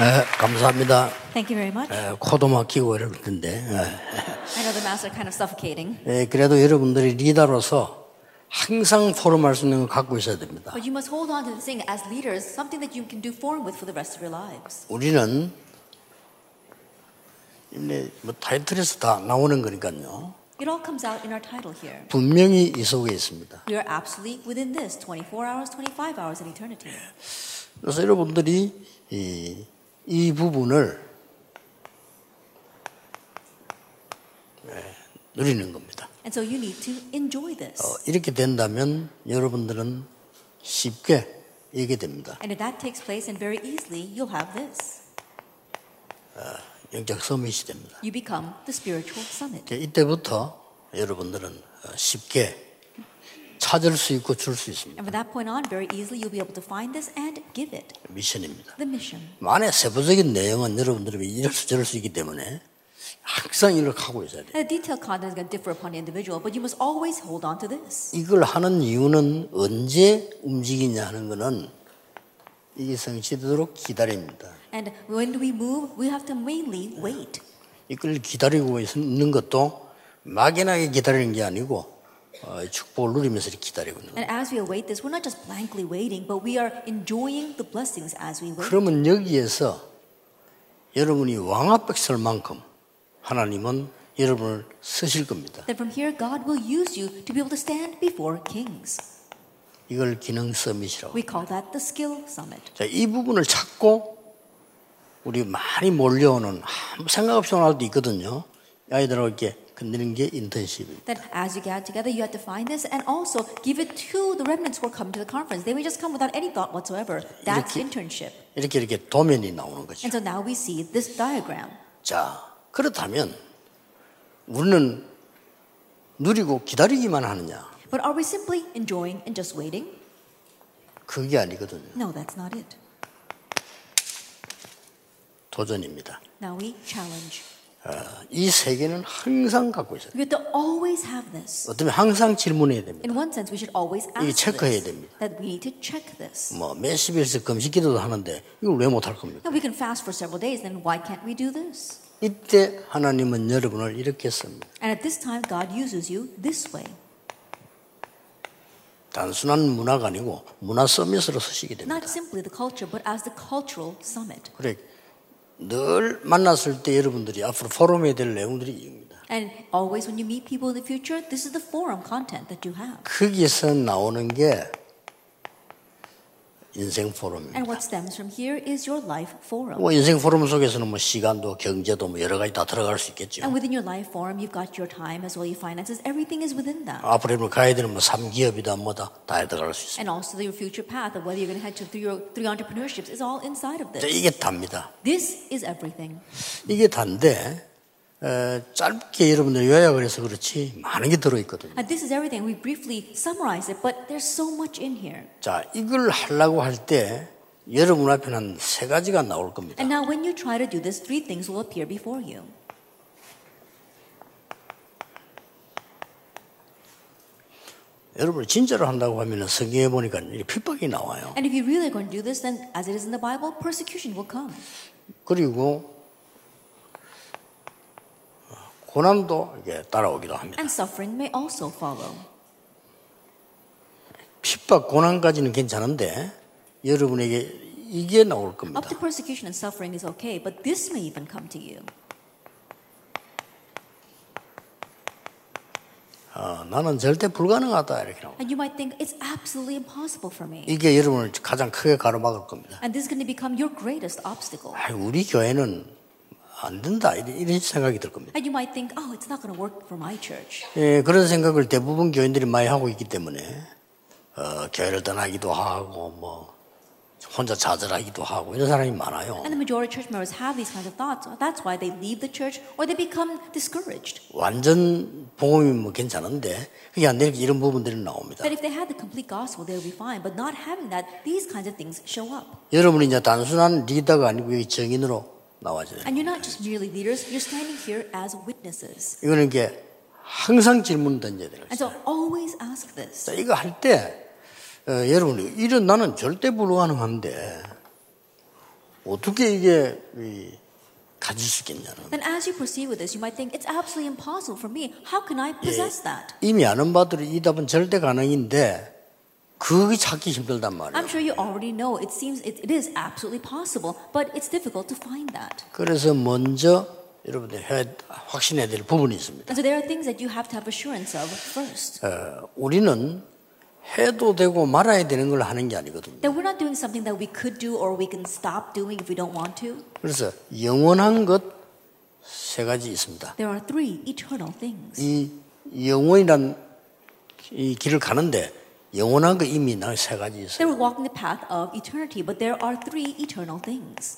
에, 감사합니다. Thank you very much. 에, 코도 막히고 이럴 텐데. 에. I know the maps are kind of suffocating, 에, 그래도 여러분들이 리더로서 항상 포럼할 수 있는 걸 갖고 있어야 됩니다. but you must hold on to this thing as leaders, something that you can do forum with for the rest of your lives. 우리는 뭐 타이틀에서 다 나오는 거니까요. It all comes out in our title here. 분명히 이 속에 있습니다. We are absolutely within this 24 hours, 25 hours in eternity. 그래서 여러분들이 이, 이 부분을 예, 누리는 겁니다. And so you need to enjoy this. 어, 이렇게 된다면 여러분들은 쉽게 이게 됩니다. And if that takes place and very easily, you'll have this. 영적 서밋이 됩니다. You become the spiritual summit. 이제 이때부터 여러분들은 어, 쉽게 찾을 수 있고 줄 수 있습니다. And from that point on, very easily, you'll be able to find this and give it. 미션입니다. The mission. 만의 세부적인 내용은 여러분들이 이럴 수 저럴 수 있기 때문에 항상 이걸 하고 있어야 돼요. And the detailed content is going to differ upon the individual, but you must always hold on to this. 이걸 하는 이유는 언제 움직이냐 하는 거는 이게 성취되도록 기다립니다. And when we move, we have to mainly wait. 이걸 기다리고 있는 것도 막연하게 기다리는 게 아니고 어, 축복을 누리면서 기다리고 있는 거예요. And as we await this, we're not just blankly waiting, but we are enjoying the blessings as we wait. 그러면 여기에서 여러분이 왕 앞에 설 만큼 하나님은 여러분을 쓰실 겁니다. Then from here, God will use you to be able to stand before kings. 이걸 기능 서밋이라고. We call that the skill summit. 자, 이 부분을 찾고 우리 많이 몰려오는 아무 생각 없이 오는 날도 있거든요. 아이들하고 이렇게 건드리는 게 인턴십입니다. That as you gather together, you have to find this and also give it to the remnants who are coming to the conference. They may just come without any thought whatsoever. That's 이렇게- internship. 이렇게 이렇게 도면이 나오는 거죠. And so now we see this diagram. 자, 그렇다면 우리는 누리고 기다리기만 하느냐? But are we simply enjoying and just waiting? 그게 아니거든요. No, that's not it. 도전입니다. Now we challenge. 어, 이 세계는 항상 갖고 있어요. We have to always have this. 어쩌면 항상 질문해야 됩니다. In one sense, we should always 이게 ask 체크해야 this. 됩니다. That we need to check this. 뭐 몇십일씩 금식 기도도 하는데 이걸 왜 못할 겁니까? Now we can fast for several days, then why can't we do this? 이때 하나님은 여러분을 이렇게 씁니다. And at this time, God uses you this way. 단순한 문화가 아니고 문화 서밋으로 쓰시게 됩니다. Not simply the culture, but as the cultural summit. 그래 늘 만났을 때 여러분들이 앞으로 포럼에 될 내용들이 이겁니다. And always when you meet people in the future, this is the forum content that you have. 거기서 나오는 게 인생 포럼입니다. And what stems from here is your life forum. 뭐 인생 포럼 속에서는 뭐 시간도 경제도 뭐 여러 가지 다 들어갈 수 있겠죠. And within your life forum, you've got your time as well, your finances, everything is within that. 앞으로 뭐 가야 되는 뭐 삼기업이다 뭐다 다 들어갈 수 있습니다. And also your future path of whether you're going to head to three, or three entrepreneurships is all inside of 자, this. 이게 답니다. This is everything. 이게 단데 어, 짧게 여러분들 요약을 해서 그렇지 많은 게 들어 있거든요. And this is everything. We briefly summarize it, but there's so much in here. 자, 이걸 하려고 할 때 여러분 앞에는 한세 가지가 나올 겁니다. And now, when you try to do this, three things will appear before you. 여러분 진짜로 한다고 하면 성경에 보니까 핍박이 나와요. And if you really are going to do this, then as it is in the Bible, persecution will come. 그리고 고난도 이게 따라오기도 합니다. And suffering may also follow. 핍박 고난까지는 괜찮은데 여러분에게 이게 나올 겁니다. Up to persecution and suffering is okay, but this may even come to you. 어, 나는 절대 불가능하다 이렇게 나옵니다. And you might think, it's absolutely impossible for me. 이게 여러분을 가장 크게 가로막을 겁니다. And this is going to become your greatest obstacle. 아, 우리 교회는 안 된다 이런, 생각이 들 겁니다. And you might think, oh, it's not going to work for my church. 예, 그런 생각을 대부분 교인들이 많이 하고 있기 때문에 어, 교회를 떠나기도 하고 뭐 혼자 좌절하기도 하고 이런 사람이 많아요. And the majority of church members have these kinds of thoughts. That's why they leave the church or they become discouraged. 완전 복음이면 뭐 괜찮은데 그게 안 되니까 이런 부분들이 나옵니다. But if they had the complete gospel, they would be fine. But not having that, these kinds of things show up. 여러분이 이제 단순한 리더가 아니고 정인으로 나와줘요. And you're not just merely leaders, you're standing here as witnesses. 이거는 이게 항상 질문 던져야 되는 And so always ask this. 자, 이거 할때 어, 여러분 이런 나는 절대 불가능한데 어떻게 이게 이, 가질 수 있겠냐는. Then as you proceed with this, you might think it's absolutely impossible for me. How can I possess that? 이미 아는 바대로 이 답은 절대 가능인데 그게 찾기 힘들단 말이에요. I'm sure you already know. It seems it, it is absolutely possible, but it's difficult to find that. 그래서 먼저 여러분들 해, 확신해야 될 부분이 있습니다. And so there are things that you have to have assurance of first. 어, 우리는 해도 되고 말아야 되는 걸 하는 게 아니거든요. That we're not doing something that we could do or we can stop doing if we don't want to. 그래서 영원한 것 세 가지 있습니다. There are three eternal things. 이 영원이란 이 길을 가는데 영원한 거 이미 나세 가지 They 있어요. were walking the path of eternity, but there are three eternal things.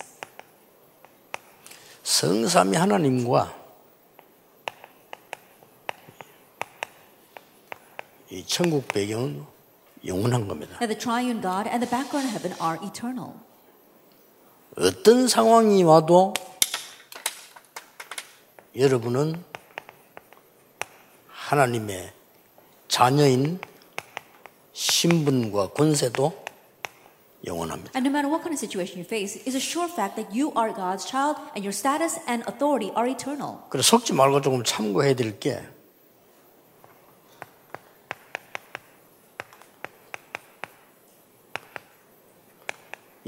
성삼위 하나님과 이 천국 배경은 영원한 겁니다. That the triune God and the background of heaven are eternal. 어떤 상황이 와도 여러분은 하나님의 자녀인 신분과 권세도 영원합니다. And no matter what kind of situation you face, it's a sure fact that you are God's child and your status and authority are eternal. 그래서 속지 말고 조금 참고해야 될게이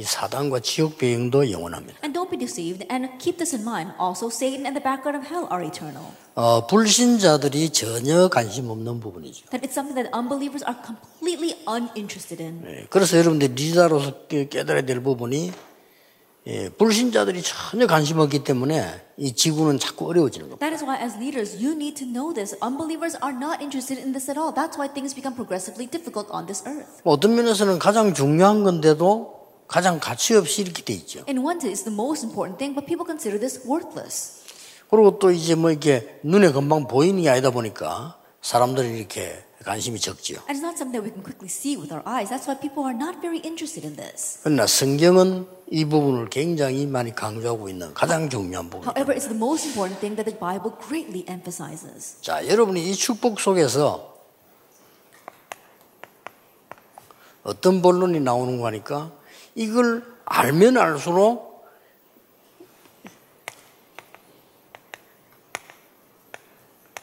사단과 지옥 배경도 영원합니다. And don't be deceived and keep this in mind. Also, Satan and the background of hell are eternal. 어, 불신자들이 전혀 관심 없는 부분이죠. That it's something that unbelievers are completely uninterested in. 예, 그래서 여러분들 리더로서 깨- 깨달아야 될 부분이 예, 불신자들이 전혀 관심 없기 때문에 이 지구는 자꾸 어려워지는 겁니다. That is why, as leaders, you need to know this. Unbelievers are not interested in this at all. That's why things become progressively difficult on this earth. 어떤 면에서는 가장 중요한 건데도 가장 가치 없이 이렇게 돼 있죠. One sense, it's the most important thing, but people consider this worthless. 그리고 또 이제 뭐 이렇게 눈에 금방 보이는 게 아니다 보니까 사람들이 이렇게 관심이 적지요. And it's not something that we can quickly see with our eyes. That's why people are not very interested in this. 그러나 성경은 이 부분을 굉장히 많이 강조하고 있는 가장 중요한 부분. However, it's the most important thing that the Bible greatly emphasizes. 자, 여러분이 이 축복 속에서 어떤 본론이 나오는 거니까 이걸 알면 알수록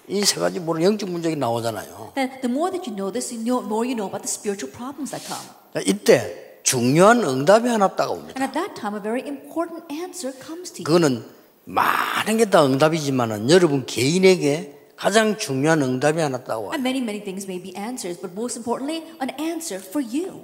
이 세 가지 모르 영적 문제가 나오잖아요. That the more that you know this, the more you know about the spiritual problems that come. 자, 이때 중요한 응답이 하나 딱 옵니다. And at that time, a very important answer comes to you. 그거는 많은 게 다 응답이지만은 여러분 개인에게 가장 중요한 응답이 하나 딱 와요. And many, many things may be answers, but most importantly, an answer for you.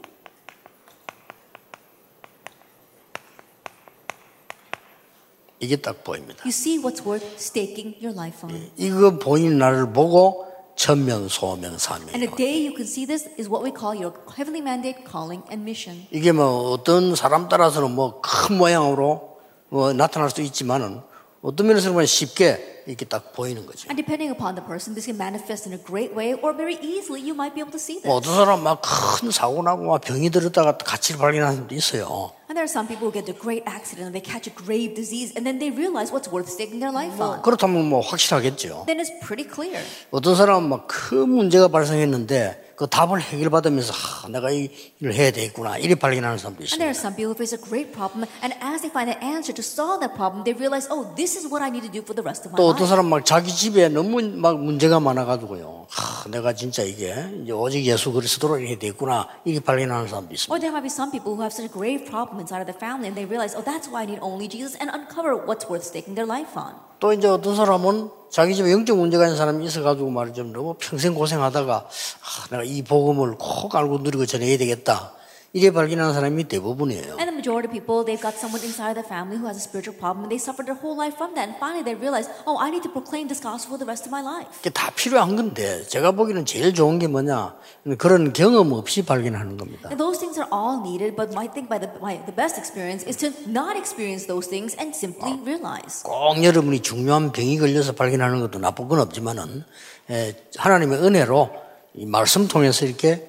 이게 딱 보입니다. You see what's worth staking your life on. 이거 보이는 날을 보고 천명, 소명, 사명. And the day you can see this is what we call your heavenly mandate, calling, and mission. 이게 뭐 어떤 사람 따라서는 뭐 큰 모양으로 뭐 나타날 수 있지만은 어떤 면에서는 그냥 쉽게 이렇게 딱 보이는 거죠. And depending upon the person, this can manifest in a great way, or very easily you might be able to see 뭐 this. 어떤 사람 막 큰 사고 나고 막 병이 들었다가 가치를 발견하는 사람도 있어요. And there are some people who get a great accident and they catch a grave disease, and then they realize what's worth staking their life on. 그렇다면 뭐 확실하겠죠. Then it's pretty clear. 어떤 사람은 막 큰 문제가 발생했는데 그 답을 해결받으면서 아, 내가 이 일을 해야 되겠구나 이리 발견하는 사람도 And there are 있습니다. some people who face a great problem, and as they find an answer to solve that problem, they realize, oh, this is what I need to do for the rest of my 또 어떤 life. 사람 막 자기 집에 너무 막 문제가 많아가지고요. 아, 내가 진짜 이게 이제 오직 예수 그리스도로 이렇게 됐구나 이렇게 발견하는 사람도 있습니다. Or there might be some people who have such a grave problem inside of their family, and they realize, oh, that's why I need only Jesus, and uncover what's worth staking their life on. 또 이제 어떤 사람은 자기 집에 영적 문제가 있는 사람이 있어가지고 말이죠. 너무 평생 고생하다가 아, 내가 이 복음을 꼭 알고 누리고 전해야 되겠다. 이래 발견하는 사람이 대부분이에요. And the majority of people, they've got someone inside their family who has a spiritual problem, and they suffered their whole life from that. And finally, they realize, oh, I need to proclaim this gospel for the rest of my life. 이게 다 필요한 건데 제가 보기에는 제일 좋은 게 뭐냐 그런 경험 없이 발견하는 겁니다. And those things are all needed, but I think by the, by the best experience is to not experience those things and simply realize. 꼭 여러분이 중요한 병이 걸려서 발견하는 것도 나쁜 건 없지만은 에, 하나님의 은혜로 이 말씀 통해서 이렇게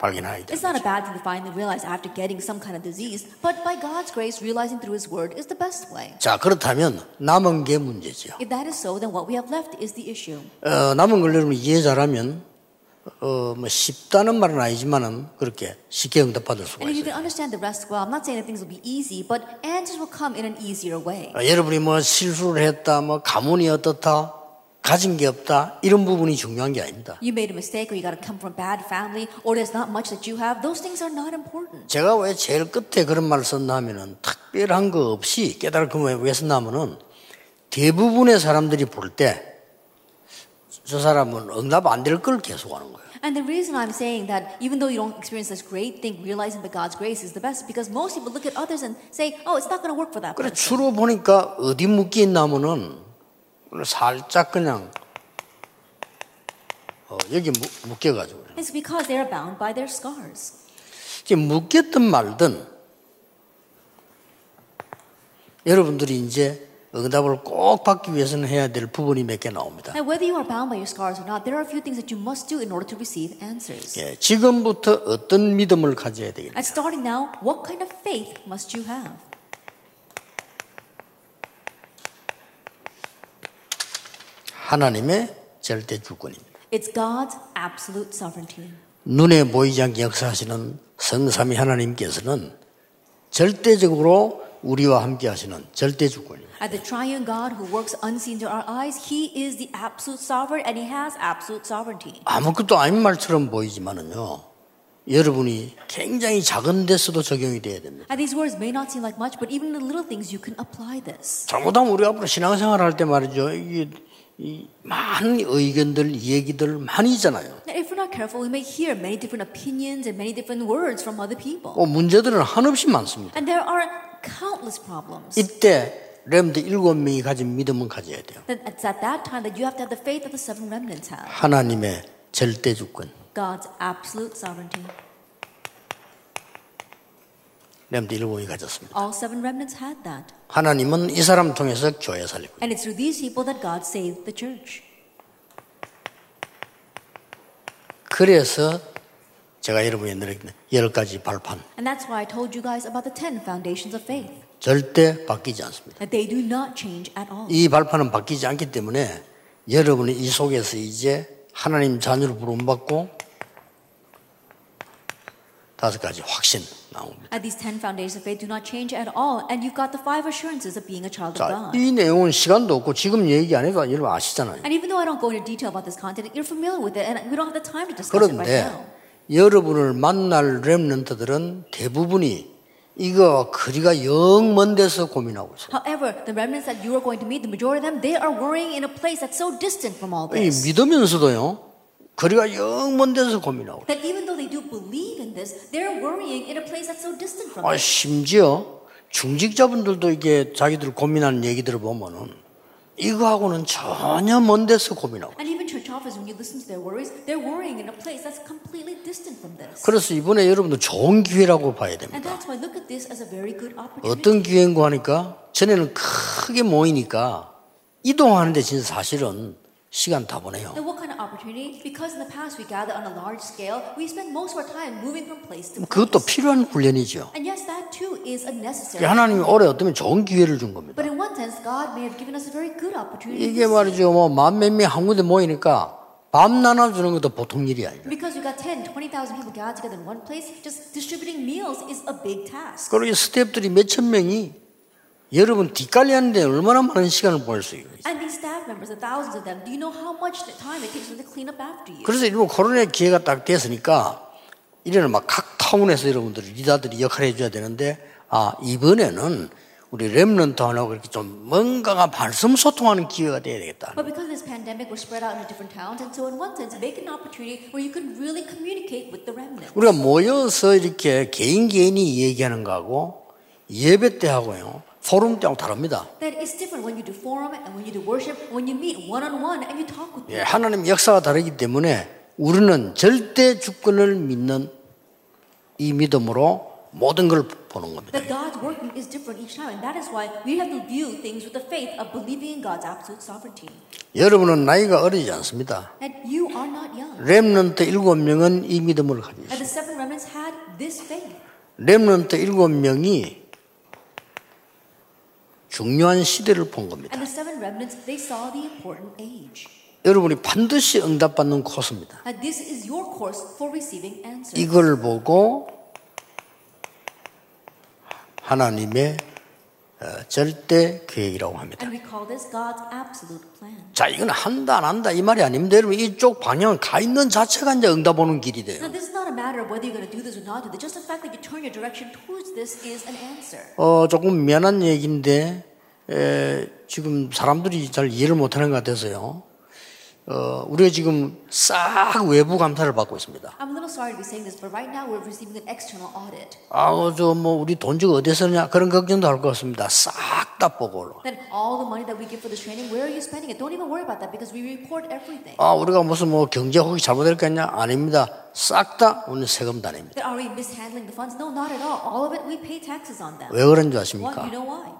발견하야 It's 돼요. not a bad thing to find and realize after getting some kind of disease, but by God's grace, realizing through His Word is the best way. 자 그렇다면 남은 게 문제죠. If that is so, then what we have left is the issue. 어, 남은 걸 여러분 이해 잘하면 어, 뭐 쉽다는 말은 아니지만은 그렇게 쉽게 응답받을 수가 And if you 있어요. can understand the rest well, I'm not saying that things will be easy, but answers will come in an easier way. 아, 여러분이 뭐 실수를 했다, 뭐 가문이 어떻다, 가진 게 없다 이런 부분이 중요한 게 아닙니다. You made a mistake, or you got to come from bad family, or there's not much that you have. Those things are not important. 제가 왜 제일 끝에 그런 말을 썼나 하면은 특별한 거 없이 깨달음을 왜 썼나 하면은 대부분의 사람들이 볼 때 저 사람은 응답 안 될 걸 계속하는 거예요. And the reason I'm saying that, even though you don't experience this great thing, realizing that God's grace is the best, because most people look at others and say, "Oh, it's not going to work for that 그래 person." 주로 보니까 어디 묶여 있나면은 살짝 그냥 어, 여기 묶- 묶여가지고. It's because they are bound by their scars. 이게 묶였든 말든 여러분들이 이제 응답을 꼭 받기 위해서는 해야 될 부분이 몇 개 나옵니다. And whether you are bound by your scars or not, there are a few things that you must do in order to receive answers. 예, 지금부터 어떤 믿음을 가져야 되겠냐? And starting now, what kind of faith must you have? 하나님의 절대 주권입니다. It's God's absolute sovereignty. 눈에 보이지 않게 역사하시는 성삼위 하나님께서는 절대적으로 우리와 함께 하시는 절대 주권입니다. At the triune God who works unseen to our eyes, He is the absolute sovereign and He has absolute sovereignty. 아무것도 아닌 말처럼 보이지만은요. 여러분이 굉장히 작은 데서도 적용이 돼야 됩니다. And these words may not seem like much, but even the little things you can apply this. 잘못하면 우리 앞으로 신앙생활 할때 말이죠. 이게 이 많은 의견들, 얘기들 많이 있잖아요. Now, if we're not careful, we may hear many different opinions and many different words from other people. 어, 문제들은 한없이 많습니다. And there are countless problems. 이때 렘드 일곱 명이 가진 믿음은 가져야 돼요. It's at that time that you have to have the faith that the seven remnants have. 하나님의 절대 주권. God's absolute sovereignty. 렘드 일곱 명이 가졌습니다. All seven remnants had that. 하나님은 이 사람 통해서 교회 살리고 And it's through these people that God saved the church. 그래서 제가 여러분에 늘열 가지 발판 And that's why I told you guys about the 10 foundations of faith. 절대 바뀌지 않습니다. That they do not change at all. 이 발판은 바뀌지 않기 때문에 여러분이 이 속에서 이제 하나님 자녀로 부름받고 다섯 가지 확신 나옵니다. And these 10 foundations of faith do not change at all. And you've got the five assurances of being a child of 자, God. 이 내용은 시간도 없고 지금 얘기 안 해도 여러분 아시잖아요. And even though I don't go into detail about this content, you're familiar with it, and we don't have the time to discuss it right 그런데 now. 여러분을 만날 렘넌트들은 대부분이 이거 거리가 영 먼 데서 고민하고 있어요. However, the remnants that you are going to meet, the majority of them, they are worrying in a place that's so distant from all 이 this. 믿으면서도요, 거리가 영 먼 데서 고민하고. That even though they do believe in this, they're worrying in a place that's so distant from 아. 심지어 중직자분들도 이게 자기들 고민하는 얘기들을 보면은 이거하고는 전혀 먼 데서 고민하고. And even church officers, when you listen to their worries, they're worrying in a place that's completely distant from this. 그래서 이번에 여러분들 좋은 기회라고 봐야 And 됩니다. that's why look at this as a very good opportunity. 어떤 기회인고 하니까 전에는 크게 모이니까 이동하는데 진짜 사실은 시간 다 보내요. And what kind of opportunity? Because in the past we gather on a large scale, we spend most of our time moving from place to place. 그것도 필요한 훈련이죠. And yes, that too is a necessary. 하나님이 올해 어쩌면 좋은 기회를 준 겁니다. But in one sense, God may have given us a very good opportunity. 이게 말이죠. 뭐만몇명한 군데 모이니까 밥 나눠주는 것도 보통 일이 아니라. Because we got 10, 20,000 people gathered together in one place, just distributing meals is a big task. 그리고 이 스태프들이 몇천 명이 여러분 뒷관리하는데 얼마나 많은 시간을 보낼 수 있어요. And these staff members, the thousands of them, do you know how much time it takes them to clean up after you? 그래서 이번 코로나 기회가 딱 됐으니까 이래는 막 각 타운에서 여러분들이 리더들이 역할을 해줘야 되는데 아 이번에는 우리 랩런트하고 그렇게 좀 뭔가가 말씀 소통하는 기회가 돼야 되겠다. But because this pandemic, we're spread out into different towns, and so in one sense, make an opportunity where you can really communicate with the remnant. 우리가 모여서 이렇게 개인 개인이 얘기하는 거하고 예배 때 하고요 포럼 때하고 다릅니다. That is different when you do forum and when you do worship, when you meet one on one and you talk with 예. 하나님 역사가 다르기 때문에 우리는 절대 주권을 믿는 이 믿음으로 모든 걸 보는 겁니다. That God's working is different each time, and that is why we have to view things with the faith of believing in God's absolute sovereignty. 여러분은 나이가 어리지 않습니다. And you are not young. 렘넌트 일곱 명은 이 믿음을 가지고 And 있어요. the seven remnants had this faith. 렘넌트 일곱 명이 중요한 시대를 본 겁니다. And the seven remnants, they saw the important age. 여러분이 반드시 응답받는 코스입니다. that this is your course for receiving answers. 이걸 보고 하나님의 어, 절대 계획이라고 합니다. 자, 이건 한다 안 한다 이 말이 아닙니다. 여러분 이쪽 방향 가 있는 자체가 이제 응답 오는 길이 돼요. 어, 조금 미안한 얘기인데 에, 지금 사람들이 잘 이해를 못하는 것 같아서요. 어, 우리가 지금 싹 외부 감사를 받고 있습니다. I'm a little sorry to be saying this, but right now we're receiving an external audit. 아, 저뭐 우리 돈 주고 어디서 냐 그런 걱정도 할 것 같습니다. 싹 다 보고. Then all the money that we give for this training, where are you spending it? Don't even worry about that because we report everything. 아, 우리가 무슨 뭐 경제 혹시 잘못될 거냐? 아닙니다. 싹 다 오늘 세금 다닙니다. That are we mishandling the funds? No, not at all. All of it, we pay taxes on them. 왜 그런 줄 What? 아십니까? You know why?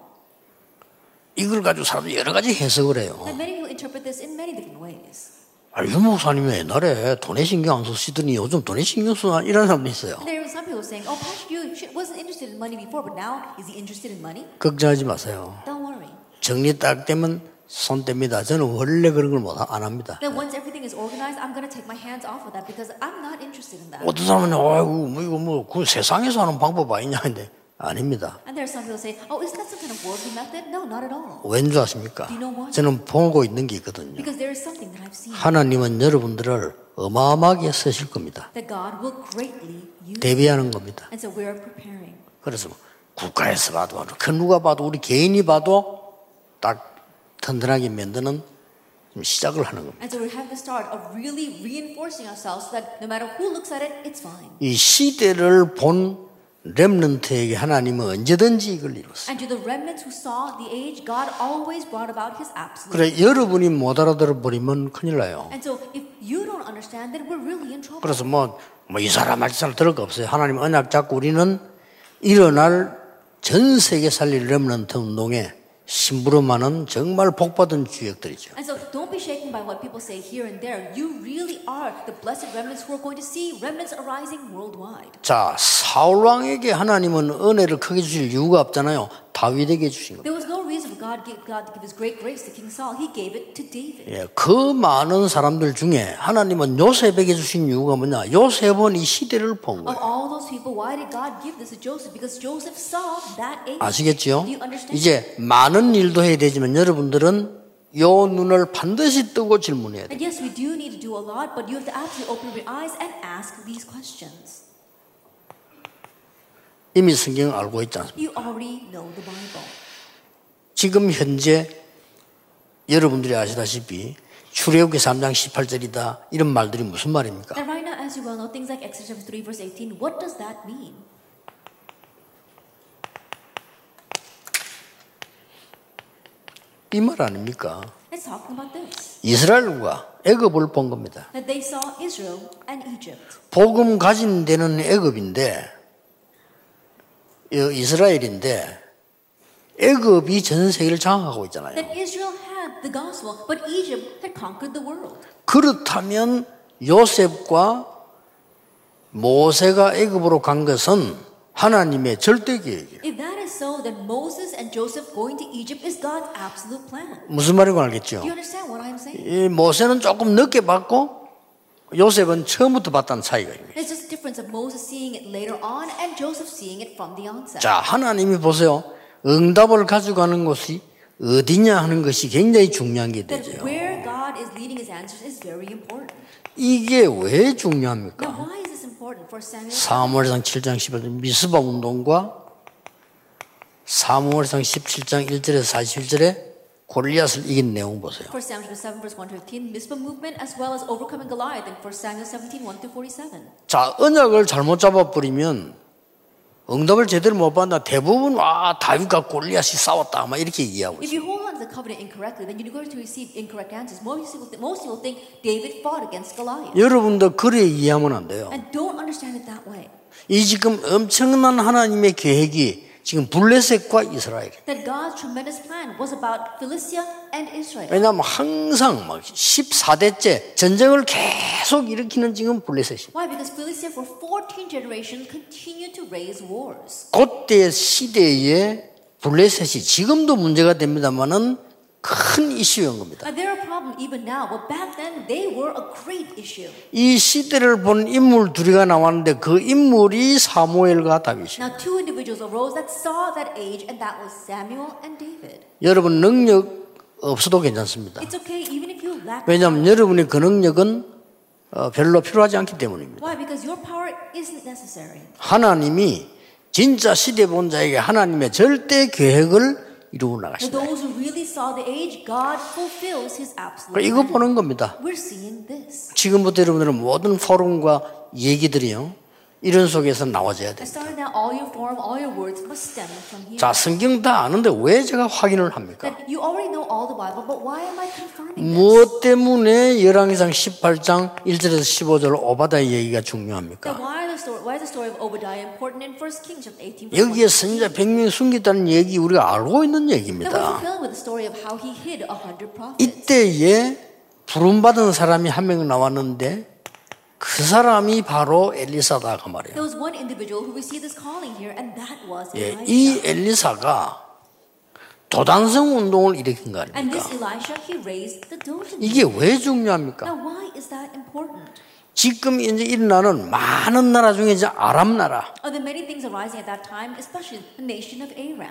이걸 가지고 사람들이 여러 가지 해석을 해요. That many people interpret this in many different ways. 아, 유 목사님이 옛날에 돈에 신경 안 쓰시더니 요즘 돈에 신경 쓰나 이런 사람도 있어요. Saying, "Oh, Pastor, you should- wasn't interested in money before, but now is he interested in money?" 걱정하지 마세요. Don't worry. 정리 딱 되면 손 뗍니다. 저는 원래 그런 걸 못 안 합니다. Then once everything is organized, I'm going to take my hands off of that because I'm not interested in that. 어떤 사람은 아이고 뭐 이거 뭐그 세상에서 하는 방법 아니냐 근데 아닙니다. And there are some people say, "Oh, isn't that some kind of worldly method?" No, not at all. 왠줄 아십니까? You know? 저는 보고 있는 게 있거든요. Because there is something that I've seen 하나님은 여러분들을 어마어마하게 쓰실 겁니다. that God will greatly use. 대비하는 겁니다. So. 그래서 국가에서 봐도 그 누가 봐도 우리 개인이 봐도 딱 튼튼하게 만드는 좀 시작을 하는 겁니다. And so we have the start of really reinforcing ourselves so that no matter who looks at it, it's fine. 이 시대를 본 렘넌트에게 하나님은 언제든지 이걸 absolute. 그래 여러분이 못 알아들어 버리면 큰일 나요. 그래서 뭐 뭐이 사람 할 사람 들을 거 없어요. 하나님 언약 잡고 우리는 일어날 전 세계 살릴 렘넌트 운동에 심부름하는 정말 복받은 주역들이죠. And so don't be shaken by what people say here and there. You really are the blessed remnants who are going to see remnants arising worldwide. 자 사울 왕에게 하나님은 은혜를 크게 주실 이유가 없잖아요. 다윗에게 주신 겁니다. There was no reason for God, give, God to give His great grace to King Saul. He gave it to David. 예, 그 많은 사람들 중에 하나님은 요셉에게 주신 이유가 뭐냐? 요셉은 이 시대를 본 거예요. all those people, why did God give this to Joseph? Because Joseph saw that age. 아시겠죠? Do you understand? 이제 많은 일도 해야 되지만 여러분들은 요 눈을 반드시 뜨고 질문해야 돼요. And yes, we do need to do a lot, but you have to absolutely open your eyes and ask these questions. 이미 성경 알고 있지 않습니까? You already know the Bible. 지금 현재 여러분들이 아시다시피 출애굽기 3장 18절이다 이런 말들이 무슨 말입니까? And right now, as you well know, things like Exodus chapter 3, verse 18, what does that mean? 이 말 아닙니까? It's talking about this. 이스라엘과 애굽을 본 겁니다. That they saw Israel and Egypt. 복음 가진 데는 애굽인데 이 이스라엘인데 애굽이 전 세계를 장악하고 있잖아요. That Israel had the gospel, but Egypt had conquered the world. 그렇다면 요셉과 모세가 애굽으로 간 것은 하나님의 절대 계획이에요. So. 무슨 말인지 알겠죠? 모세는 조금 늦게 봤고 요셉은 처음부터 봤다는 차이가 onset. 자, 하나님이 보세요. 응답을 가져가는 곳이 어디냐 하는 것이 굉장히 중요한 게 되죠. where God is leading his answers is very important. 이게 왜 중요합니까? 사무엘상 7장 11절 미스바 운동과 사무엘상 17장 1절에서 41절에 골리앗을 이긴 내용 보세요. 1 Samuel 7 verse 1 to 15, Mizpah movement as well as overcoming Goliath in 1 Samuel 17 1 to 47. 자, 언약을 잘못 잡아 버리면 응답을 제대로 못 받나 대부분 와 다윗과 골리앗이 싸웠다 막 이렇게 이해하고 If 있어요. you hold on to the covenant incorrectly, then you're going to receive incorrect answers. Most people, most people think David fought against Goliath. 여러분도 그래 이해하면 안 돼요. And don't understand it that way. 이 지금 엄청난 하나님의 계획이 지금 블레셋과 이스라엘. That God's tremendous plan was about Philistia and Israel. 왜냐하면 항상 막 14대째 전쟁을 계속 일으키는 지금 블레셋이. Why? Because Philistia for 14 generations continued to raise wars. 그때 시대에 블레셋이 지금도 문제가 됩니다만은 큰 이슈인 겁니다. 이 시대를 본 인물 둘이가 나왔는데 그 인물이 사무엘과 David. 여러분 능력 없어도 괜찮습니다. 왜냐하면 여러분의 그 능력은 어, 별로 필요하지 않기 때문입니다. 하나님이 진짜 시대 본자에게 하나님의 절대 계획을 이루어 나가신다. those who really saw the age, God fulfills His absolute. 그러니까 이거. 보는 겁니다. We're seeing this. 지금부터 여러분들은 모든 포럼과 얘기들이요. 이런 속에서 나와져야 from here. 자, 성경 다 아는데 왜 제가 확인을 합니까? 무엇 때문에 열왕기상 18장 1절에서 15절 오바다의 얘기가 중요합니까? why, the story, why is the story of Obadiah important in 1 Kings chapter 18? verse 여기에 1? 선지자 100명이 숨겼다는 얘기 우리가 알고 있는 얘기입니다. 이때에 부름받은 사람이 한 명 나왔는데 그 사람이 바로 엘리사다 그 말이에요. There was one individual who received this calling here, and that was 예. 이 엘리사가 도단성 운동을 일으킨 거 And this 아닙니까? Elisha, he raised the Dothan. 이게 왜 중요합니까? Now, why is that important? 지금 이제 일어나는 많은 나라 중에 이제 아람 나라.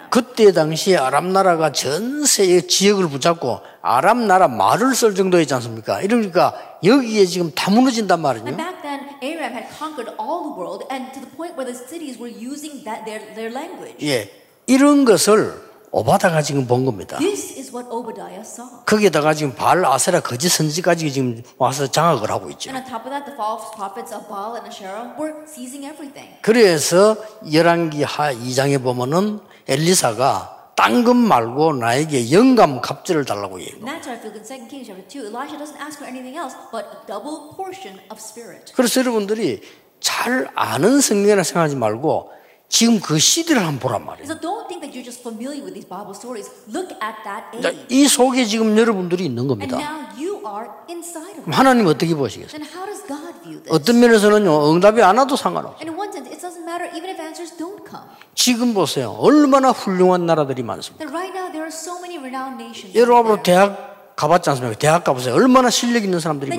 그때 당시에 아람 나라가 전 세계 지역을 붙잡고 아람 나라 말을 쓸 정도였지 않습니까? 이러니까 여기에 지금 다 무너진단 말이죠. back then, Aram had conquered all the world, and to the point where the cities were using that their, their language. 예, 이런 것을 오바다가 지금 본 겁니다. This is what Obadiah saw. 거기에다가 지금 바알 아세라 거짓 선지까지 지금 와서 장악을 하고 있죠. And on top of that, the false prophets of Baal and Asherah were seizing everything. 그래서 열왕기 하 2장에 보면은 엘리사가 딴것 말고 나에게 영감 갑절을 달라고 얘기해요. And that's why I feel in 2 Kings chapter 2, Elisha doesn't ask for anything else but a double portion of spirit. 그래서 여러분들이 잘 아는 성경이라 생각하지 말고 지금 그 시대를 한번 보란 말이에요. So don't think that you're just familiar with these Bible stories. Look at that 자, age. 이 속에 지금 여러분들이 있는 겁니다. now you are inside of 그럼 it. 하나님 어떻게 보시겠어요? Then how does God view this? 어떤 면에서는요, 응답이 안 와도 상관없어요. And in one sense, it doesn't matter even if answers don't come. 지금 보세요. 얼마나 훌륭한 나라들이 많습니다. Then right now, there are so many renowned nations. out 여러분. 대학 가봤지 않습니까? 대학 가보세요. 얼마나 실력 있는 사람들이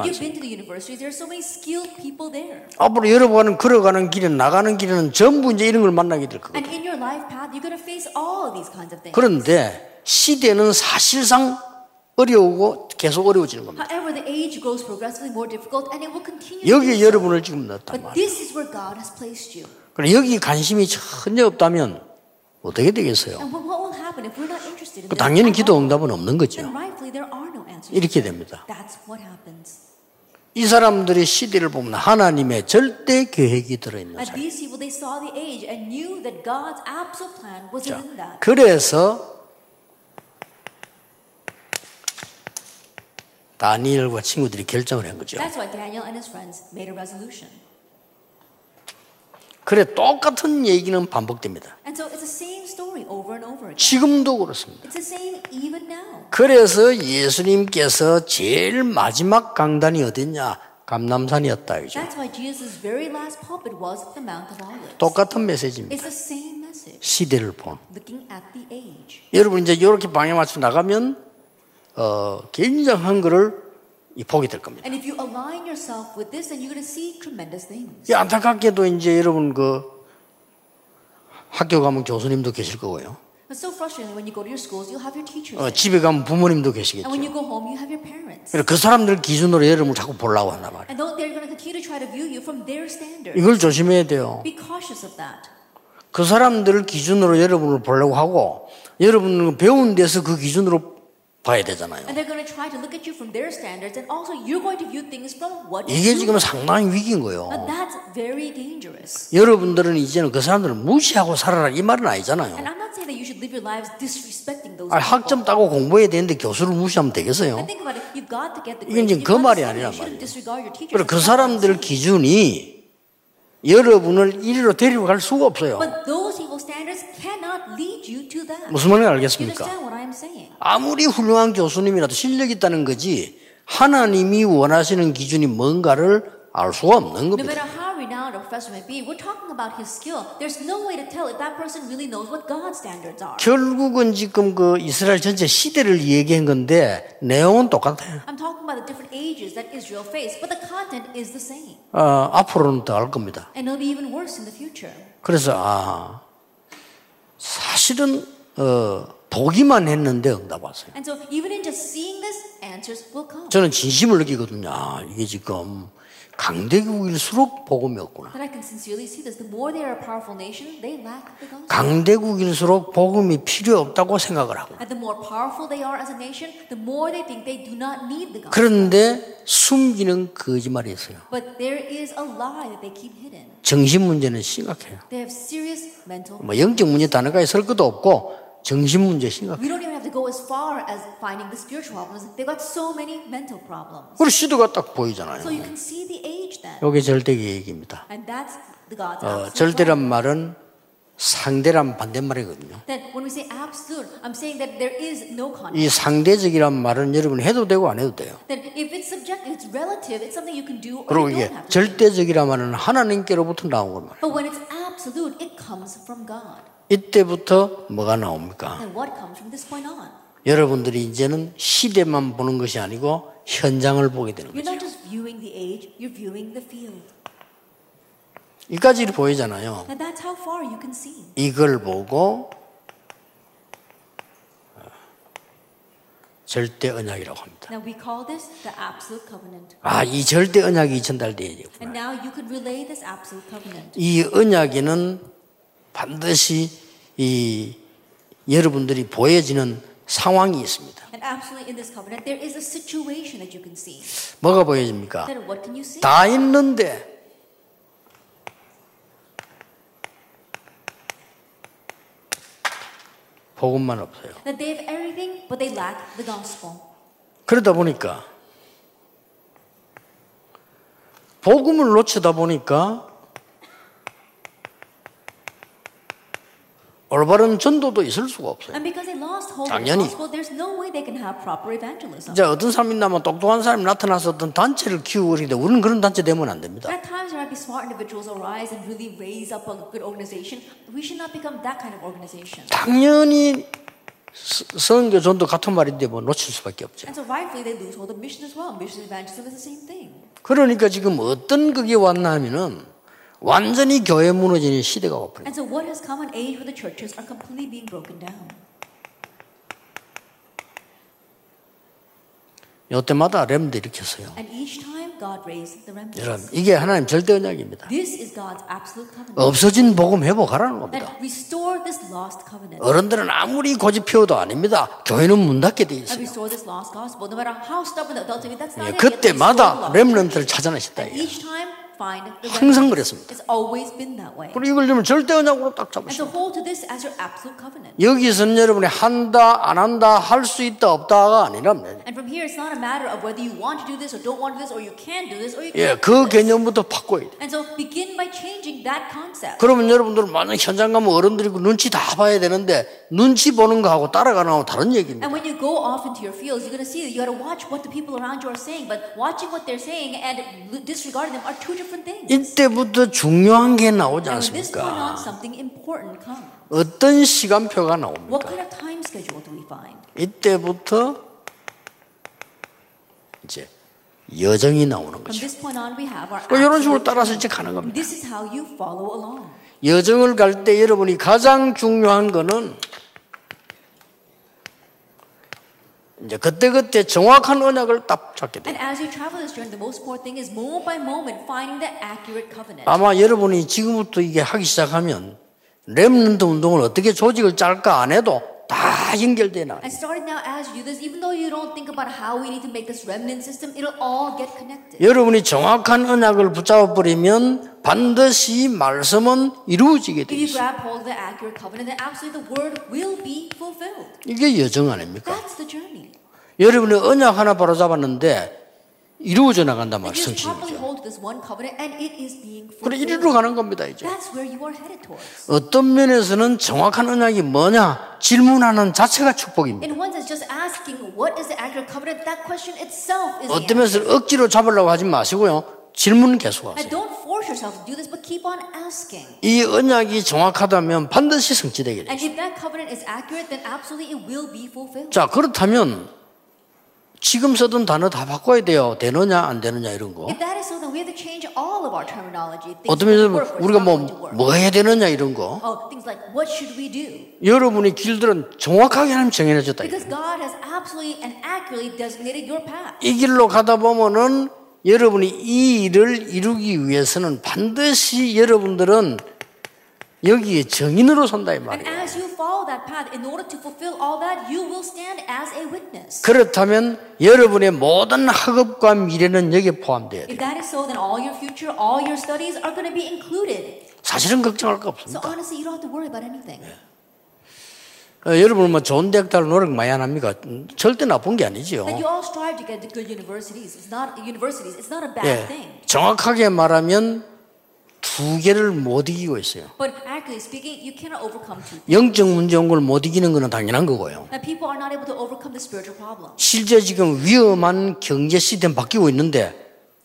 there. 앞으로 여러분은 걸어가는 길에 나가는 길에는 전부 이제 이런 걸 만나게 될 거예요. 그런데 시대는 사실상 어려우고 계속 어려워지는 겁니다. 여기에. 여러분을 지금 넣었단 말이에요. 그럼 여기 관심이 전혀 없다면 어떻게 되겠어요? 그? 당연히 기도? 응답은 없는 거죠. 이렇게 됩니다. That's what happens. 이 사람들의 시대를 보면 하나님의 절대 계획이 들어있는 사람. these people, they saw the age and knew that God's absolute plan was in that. 그래서 다니엘과 친구들이 결정을 한 거죠. That's why Daniel and his friends made a resolution. 그래 똑같은 얘기는 반복됩니다. And so it's the same story over and over again. 지금도 그렇습니다. It's the same even now. 그래서 예수님께서 제일 마지막 강단이 어딨냐? 감남산이었다. 그죠? That's why Jesus' very last pulpit was the Mount of Olives. 똑같은 메시지입니다. It's the same message, 시대를 본. looking at the age. 여러분 이제 이렇게 방에 맞춰 나가면 어, 굉장한 거를 이 보게 될 겁니다. And if you align yourself with this, then you're going to see tremendous things. 이 안타깝게도 이제 여러분 그 학교 가면 교수님도 계실 거고요. It's so frustrating when you go to your schools, you'll have your teachers. 어. 집에 가면 부모님도 And 계시겠죠. when you go home, you have your parents. 그래서 그 사람들 기준으로 여러분을 자꾸 보려고 한단 말이에요. And though they're going to continue to try to view you from their standards. 이걸 조심해야 돼요. Be cautious of that. 그 사람들 기준으로 여러분을 보려고 하고 여러분은 배운 데서 그 기준으로 봐야 되잖아요. And they're going to try to look at you from their standards, and also you're going to view things from what 이게 지금. 상당히 위기인 거예요. Now that's very dangerous. 여러분들은 이제는 그 사람들을 무시하고 살아라 이 말은 아니잖아요. And I'm not saying that you should live your lives disrespecting those 아, people. 학점 따고 공부해야 되는데 교수를 무시하면 되겠어요? And think about it. You've got to get the 이건 지금. 그 말이 아니란 말이에요. 그리고 그 사람들. 기준이 여러분을 이리로 데리고 갈 수가 없어요. But those 무슨 말인지 You 알겠습니까? understand what I'm saying? 아무리 훌륭한 교수님이라도 실력 있다는 거지 하나님이 원하시는 기준이 뭔가를 알 수가 없는 No 겁니다. matter how renowned a professor may be, we're talking about his skill. There's no way to tell if that person really knows what God's standards are. 결국은 지금 그 이스라엘 전체 시대를 얘기한 건데 내용은 똑같아요. I'm talking about the different ages that Israel faced, but the content is the same. 어, 앞으로는 더할 겁니다. And it'll be even worse in the future. 그래서 아 사실은 어, 보기만 했는데 응답 왔어요. So this. 저는 진심을 느끼거든요. 아, 이게 지금 강대국일수록 복음이 없구나. That I can sincerely see this. The more they are a powerful nation, they lack the gospel. 강대국일수록 복음이 필요 없다고 생각을 하고. And the more powerful they are as a nation, the more they think they do not need the gospel. 그런데 숨기는 거짓말이 있어요. But there is a lie that they keep hidden. 정신 문제는 심각해요. They have serious mental. 뭐 영적 문제 단어까지 설 것도 없고 정신 문제 심각해요. To go as far as finding the spiritual problems. They've got so many mental problems. 우리 시도가 딱 보이잖아요. So you can see the age then. 이게 절대의 얘기입니다. And that's the God's 어, 절대란. 말은 상대란 반대말이거든요. Then when we say absolute, I'm saying that there is no 이. 상대적이란 말은 여러분 해도 되고 안 해도 돼요. Then if it's subjective, it's relative, it's something you can do or 그리고 이게. 절대적이란 말은 하나님께로부터 나온 걸 말이 이때부터 뭐가 나옵니까? 여러분들이 이제는 시대만 보는 것이 아니고 현장을 보게 되는 거죠. 이까지 보이잖아요. 이걸 보고 절대 언약이라고 합니다. 아, 이 절대 언약이 absolute covenant. 이 언약에는 반드시 이 여러분들이 보여지는 상황이 있습니다. And absolutely in this covenant, there is a situation that you can see. 뭐가 보여집니까? 다 있는데 복음만 없어요. 그러다 보니까 복음을 놓치다 보니까 올바른 전도도 있을 수가 없어요. And because they lost hold of the 당연히. gospel, there's no way they can have proper evangelism. 이제 어떤 사람이 나면 똑똑한 사람이 나타나서 어떤 단체를 키우고 그러는데 우리는 그런 단체 되면 안 됩니다. At times, there might be smart individuals arise and really raise up a good organization. We should not become that kind of organization. 당연히 스- 선교 전도 같은 말인데 뭐 놓칠 수밖에 없죠. And so rightfully, they lose hold of mission as well. Mission evangelism is the same thing. 그러니까 지금 어떤 그게 왔나 하면은 완전히 교회 무너지는 시대가 오픈. And so what has come an age where the churches are completely being broken down? 이때마다 렘도 일으켰어요. And each time, God raised the remnants. 여러분 이게 하나님 절대 언약입니다. This is God's absolute covenant. 없어진 복음 회복하라는 겁니다. That restore this lost covenant. 어른들은 아무리 고집 피워도 아닙니다. 교회는 문 닫게 돼 And 있어요. restore this lost gospel. No matter how stubborn the adults may be, that's not 예, it. You have to restore the 그때마다. 렘런트를 찾아내셨다. And 이게. each time, find the 항상. 그랬습니다. It's always been that way. 그리고 이걸 좀 절대 언약으로 딱 And so 잡으시고 hold to this as your absolute covenant. 여기서는 여러분이 한다 안 한다 할 수 있다 없다가 아니라 And from here, it's not a matter of whether you want to do this or don't want to do this, or you can do this or you 예, can't 그 do this. 개념부터 바꿔야 돼. And so begin by changing that concept. 그러면 여러분들은 만약 현장 가면 어른들이 그 눈치 다 봐야 되는데 눈치 보는 거하고 따라가는 거하고 다른 얘기입니다. And when you go off into your fields, you're going to see that you got to watch what the people around you are saying. But watching what they're saying and disregarding them are two different. 이때부터 중요한 게 나오지 And from this point on, 않습니까? something important comes. 어떤 시간표가 What 나옵니까? kind of time schedule do we find? 이때부터 이제 여정이 나오는 From 거죠. this point on, we have our. 뭐 이런 식으로 따라서. 이제 가는 겁니다. This is how you follow along. 여정을 갈 때 여러분이 가장 중요한 거는 이제 그때 그때 정확한 언약을 딱 잡게 돼요. 아마 여러분이 지금부터 이게 하기 시작하면 렘넌트 운동을 어떻게 조직을 짤까 안 해도 다 연결돼 나. And starting now, as you this, even though you don't think about how we need to make this remnant system, it'll all get connected. 여러분이 정확한 언약을 붙잡아 버리면 반드시 말씀은 이루어지게 돼 If you grab hold of the accurate covenant, then absolutely the word will be fulfilled. 이게 여정 아닙니까? That's the journey. 여러분이 언약 하나 바로 잡았는데 이루어져 나간다 말 You just properly 성신이죠. hold to this one covenant, and it is being 그래. 이리로 가는 겁니다 이제. 어떤 면에서는 정확한 언약이 뭐냐 질문하는 자체가 축복입니다. 어떤. 면에서 억지로 잡으려고 하지 마시고요. 질문 계속 And 하세요. don't force yourself to do this, but keep on asking. 이 언약이 정확하다면 반드시 성취되게 fulfilled. 자, 그렇다면 지금 쓰던 단어 다 바꿔야 돼요. 되느냐, 안 되느냐, 이런 거. 어떤 면에서 우리가 뭐. 뭐 해야 되느냐, 이런 거. Oh? 여러분의 길들은 정확하게 하나님 path. 이 길로 가다 보면은 여러분이 이 일을 이루기 위해서는 반드시 여러분들은 여기에 정인으로 선다 이 말이에요. 그렇다면 여러분의 모든 학업과 미래는 여기에 포함돼야 돼요. 사실은 걱정할 거 없습니다. 어, 여러분 뭐 좋은 대학 달 노력 많이 안 합니까? 음, 절대 나쁜 게 아니지요. And you all strive to get to good universities. It's not universities. It's not a bad 예, thing. 정확하게 말하면 두 개를 못 이기고 있어요. But speaking, you two. 영적 문제 온 걸 못 이기는 것은 당연한 거고요. Are not able to the. 실제 지금 위험한 경제 시스템 바뀌고 있는데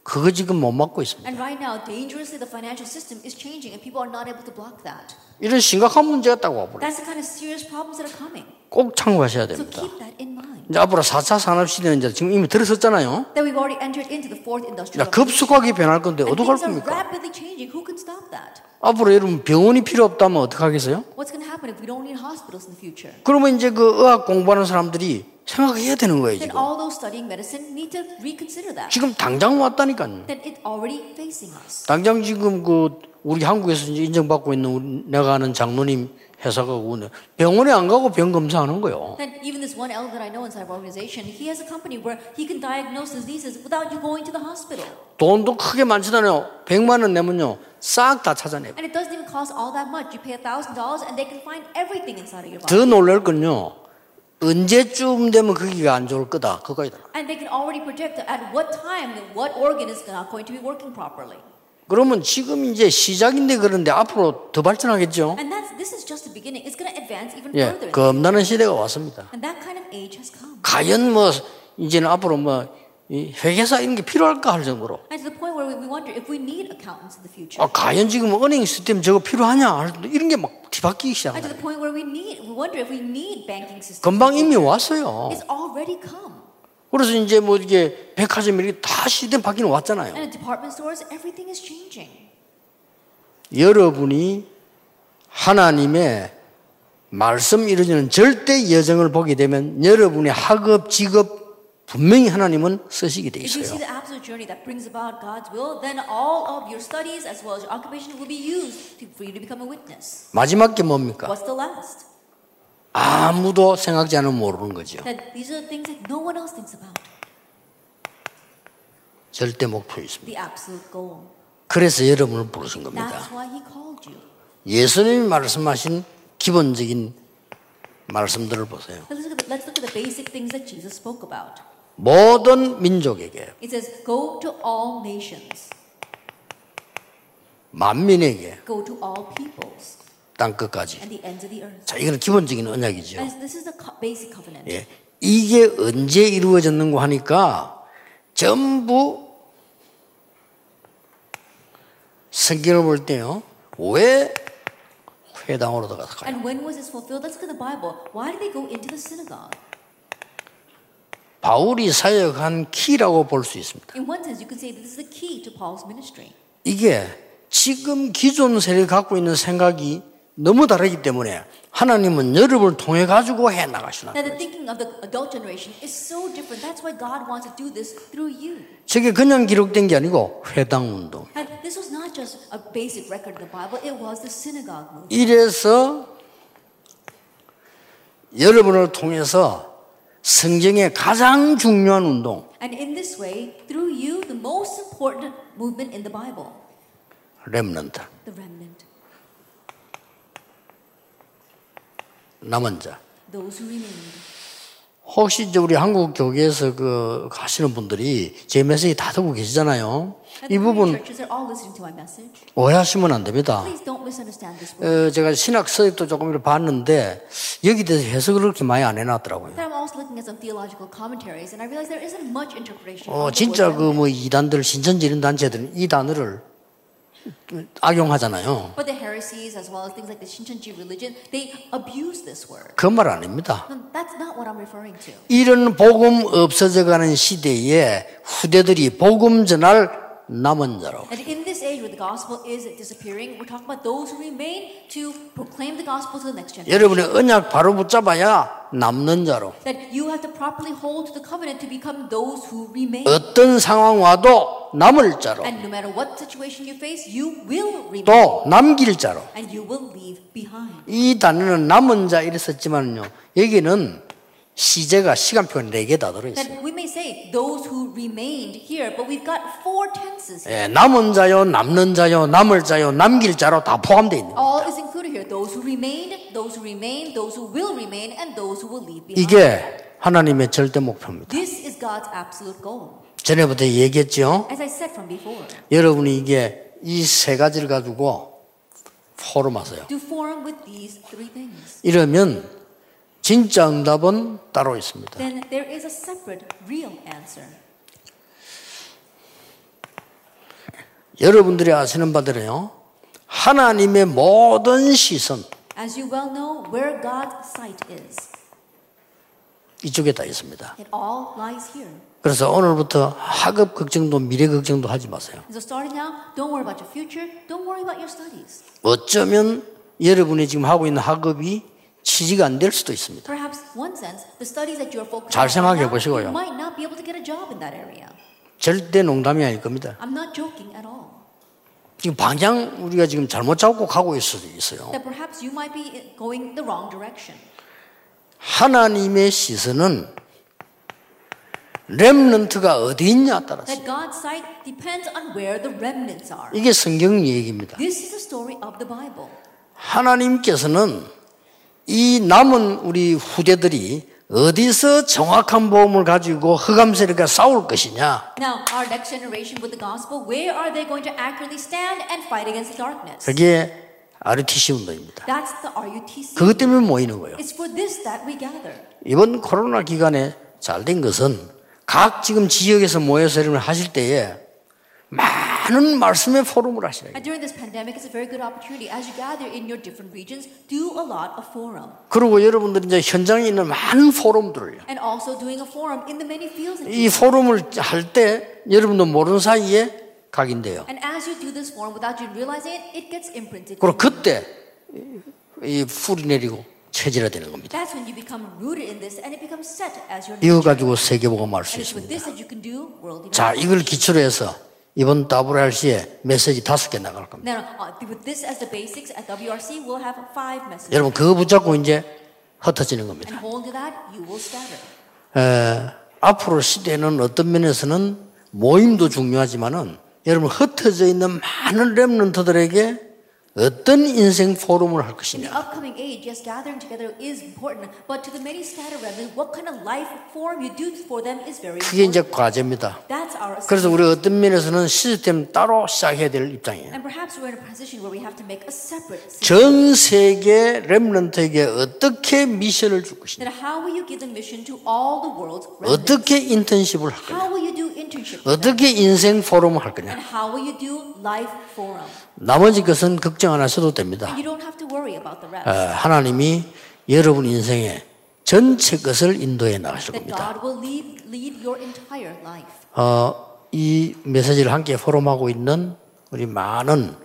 그거 지금 못 막고 있습니다. And right now, dangerously, the financial system is changing, and people are not able to block that. 이런 심각한 문제가 있다고 와버려. That's the kind of serious problems that are coming. 꼭 참고하셔야 So 됩니다. keep that in mind. 이제 앞으로 4차 산업시대는 이제 지금 이미 들어섰잖아요. That we've already entered into the fourth industrial 자, 급속하게 변할 건데 어떡할 겁니까? 앞으로 여러분 병원이 필요 없다면 어떡하겠어요? What's going to happen if we don't need hospitals in the future? 그러면 이제 그 의학 공부하는 사람들이 생각해야 되는 거예요, 지금. all those studying medicine need to reconsider that. 지금 당장 왔다니까요. That it's already facing us. 당장 지금 그 우리 한국에서 인정받고 있는 내가 아는 장로님 회사가 오늘 병원에 안 가고 병 검사하는 거예요. Then even this one elder that I know inside our organization, he has a company where he can diagnose diseases without you going to the hospital. 돈도 크게 많지않아요 100만 원 내면요. 싹 다 찾아내요. And it doesn't even cost all that much. You pay a thousand dollars and they can find everything inside of your body. 더 놀랄 건요. 언제쯤 되면 거기가 안 좋을 거다. 그거이다. And they can already predict at what time what organ is not going to be working properly. 그러면 지금 이제 시작인데 그런데 앞으로 더 발전하겠죠. And that's this is just the beginning. It's going to advance even 예, further. 겁나는 시대가 왔습니다. And that kind of age has come. 과연 뭐 이제는 앞으로 뭐 이 회계사 이런 게 필요할까 할 정도로. 아, 과연 지금 은행 시스템 저거 필요하냐 이런 게 막 뒤바뀌기 시작합니다. 금방 이미 왔어요. 그래서 이제 뭐 이게 백화점 이렇게 다 시스템 바뀌는 왔잖아요. 여러분이 하나님의 말씀 이루어지는 절대 여정을 보게 되면 여러분의 학업, 직업 분명히 하나님은 쓰시게 돼 If you see 있어요. the absolute journey that brings about God's will, then all of your studies as well as your occupation will be used to, for you to become a witness. 마지막 게 뭡니까? What's the last? 아무도 생각지 않으면 모르는 거죠. That these are the things that no one else thinks about. 절대 목표 있습니다. The absolute goal. 그래서 여러분을 부르신 That's 겁니다. why He called you. 예수님이 말씀하신 기본적인 말씀들을 보세요. Let's look, at the, let's look at the basic things that Jesus spoke about. 모든 민족에게, It says, "Go to all nations, 만민에게, go to all peoples, 땅 끝까지. and the ends of the earth." 자, 이건 기본적인 언약이죠. And this is the basic covenant. 예. 이게 언제 이루어졌는고 하니까 전부 성경을 볼 때요. 왜 회당으로 들어갈까요? And when was this fulfilled? Let's look at the Bible. Why did they go into the synagogue? 바울이 사역한 키라고 볼 수 있습니다. In one sense, you could say this is the key to Paul's ministry. 이게 지금 기존 세력이 갖고 있는 생각이 너무 다르기 때문에 하나님은 여러분을 통해 가지고 해 나가시나. Now, the thinking of the adult generation is so different. That's why God wants to do this through you. 저게 그냥 기록된 게 아니고 회당 운동. And this was not just a basic record of the Bible, it was the synagogue movement. 이래서 여러분을 통해서 성경의 가장 중요한 운동, And in this way, through you, the most important movement in the Bible, 렘넌트, the remnant, 남은 자. those who remained. 혹시 이제 우리 한국 교계에서 그 하시는 분들이 제 메시지 다 듣고 계시잖아요. 이 부분. 오해하시면 안 됩니다. 어, 제가 신학 서적도 조금 이렇게 봤는데 여기 대해서 해석을 그렇게 많이 안 해놨더라고요. 어, 진짜 그 뭐 이단들 신천지 이런 단체들은 이 단어를 악용하잖아요. But the heresies, as well as things like the Shincheonji religion, they abuse this word. 그말 아닙니다. That's not what I'm referring to. 이런 복음 없어져가는 시대에 후대들이 복음 전할 남은 자로 And in this age where the gospel is disappearing, we're talking about those who remain to proclaim the gospel to the next generation. 여러분의 언약 바로 붙잡아야 남는 자로 That you have to properly hold to the covenant to become those who remain. 어떤 상황 와도 남을 자로 And no matter what situation you face, you will remain. 또 남길 자로 And you will leave behind. 이 단어는 남은 자 이랬었지만요 여기는 시제가 시간표가 4개 다 들어 있어요 That we may say those who remained here, but we've got four tenses here. 예, 남은 자요 남는 자요 남을 자요 남길 자로 다 포함되어 있는 거예요 All is included here. Those who remained, those who remain, those who will remain, and those who will leave behind. 이게 하나님의 절대 목표입니다 This is God's absolute goal. 전에부터 얘기했죠 As I said from before, 여러분이 이게 이 세 가지를 가지고 포럼하세요 to forum with these three things. 이러면 진짜 응답은 따로 있습니다. Then there is a separate, real answer. 여러분들이 아시는 바대로요. 하나님의 모든 시선 As you well know, where God's sight is, 이쪽에 다 있습니다. it all lies here. 그래서 오늘부터 학업 걱정도 미래 걱정도 하지 마세요. And so starting now, don't worry about your future, don't worry about your studies. 어쩌면 여러분이 지금 하고 있는 학업이 취지가 안될 수도 있습니다. Perhaps one sense, the studies that you are focusing 잘 on 생각해 보시고요. you might not be able to get a job in that area. 절대 농담이 아닐 겁니다. I'm not joking at all. 지금 방향 우리가 지금 잘못 잡고 가고 있을 수도 있어요. That perhaps you might be going the wrong direction. 하나님의 시선은 렘넌트가 어디 있냐 따라서 That God's sight depends on where the remnants are. 이게 성경 얘기입니다. This is the story of the Bible. 하나님께서는 이 남은 우리 후대들이 어디서 정확한 복음을 가지고 흑암 세력과 싸울 것이냐 Now, our next generation with the gospel, where are they going to accurately stand and fight against the darkness? 그게 RUTC 운동입니다. That's the RUTC. 그것 때문에 모이는 거예요. It's for this that we gather. 이번 코로나 기간에 잘 된 것은 각 지금 지역에서 모여서 여러분 하실 때에 많은 말씀의 포럼을 하시라. And during this pandemic, it's a very good opportunity as you gather in your different regions, do a lot of forum. 그리고 여러분들이 이제 현장에 있는 많은 포럼들을요. And also doing a forum in the many fields. that 이 포럼을 할 때 여러분도 모르는 사이에 각인돼요. And as you do this forum without you realizing it, it gets imprinted. 그리고. 그때 이 풀이 내리고 체질화 되는 겁니다. That's when you become rooted in this and it becomes set as your 이거. 가지고 세계복음 할수 it's with 있습니다. 자. 이걸 기초로 해서 이번 WRC에 메시지 다섯 개 나갈 겁니다. Now, uh, with this as the basics at WRC, we'll have five messages. 여러분 그거 붙잡고 이제 흩어지는 겁니다. And hold to that, you will scatter. 에, 앞으로 시대는 어떤 면에서는 모임도 중요하지만은 여러분 흩어져 있는 많은 렘런트들에게 어떤 인생 포럼을 할 In the 것이냐. upcoming age, yes, gathering together is important, but to the many scattered remnants, what kind of life form you do for them is very 그게 이제 important. 과제입니다. That's our 그래서. 우리 어떤 면에서는 시스템 따로 시작해야 될 입장이에요. And perhaps we're in a position where we have to make a separate. 전 세계 렘런트에게 어떻게 미션을 줄 것이냐. Then how will you give the mission to all the world's remnants? 어떻게 인턴십을 할 거냐. How will you do internship? 어떻게 인생 포럼을 할 거냐. And how will you do life forum? 나머지 것은 걱정 안 하셔도 됩니다. You don't have to worry about the 어, rest. 하나님이 여러분 인생의 전체 것을 인도해 나가실 겁니다. 어, 이 메시지를 함께 포럼하고 있는 우리 많은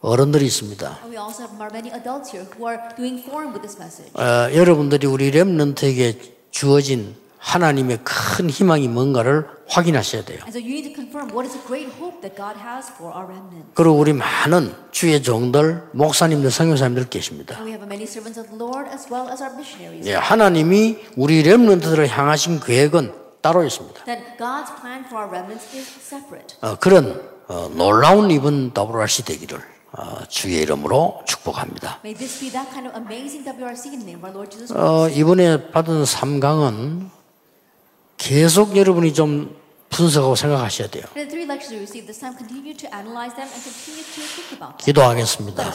어른들이 있습니다. 어, 여러분들이 우리 렘넌트에게 주어진 하나님의 큰 희망이 뭔가를 확인하셔야 돼요. 그리고 우리 많은 주의 종들, 목사님들, 선교사님들 계십니다. 예, 하나님이 우리 렘넌트들을 향하신 계획은 따로 있습니다. 어, 그런 어, 놀라운 이번 WRC 되기를 어, 주의 이름으로 축복합니다. 어, 이번에 받은 3강은 계속 여러분이 좀 분석하고 생각하셔야 돼요. 기도하겠습니다.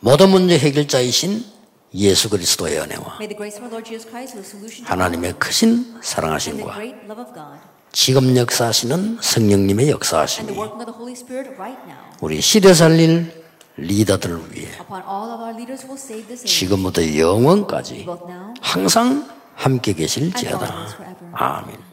모든 문제 해결자이신 예수 그리스도의 은혜와 하나님의 크신 사랑하심과 지금 역사하시는 성령님의 역사하심이 working of the Holy Spirit right now, 우리 시대 살릴 리더들을 위해 upon all of our leaders who will save this age, 지금부터 영원까지 항상 함께 계실지어다. 아멘.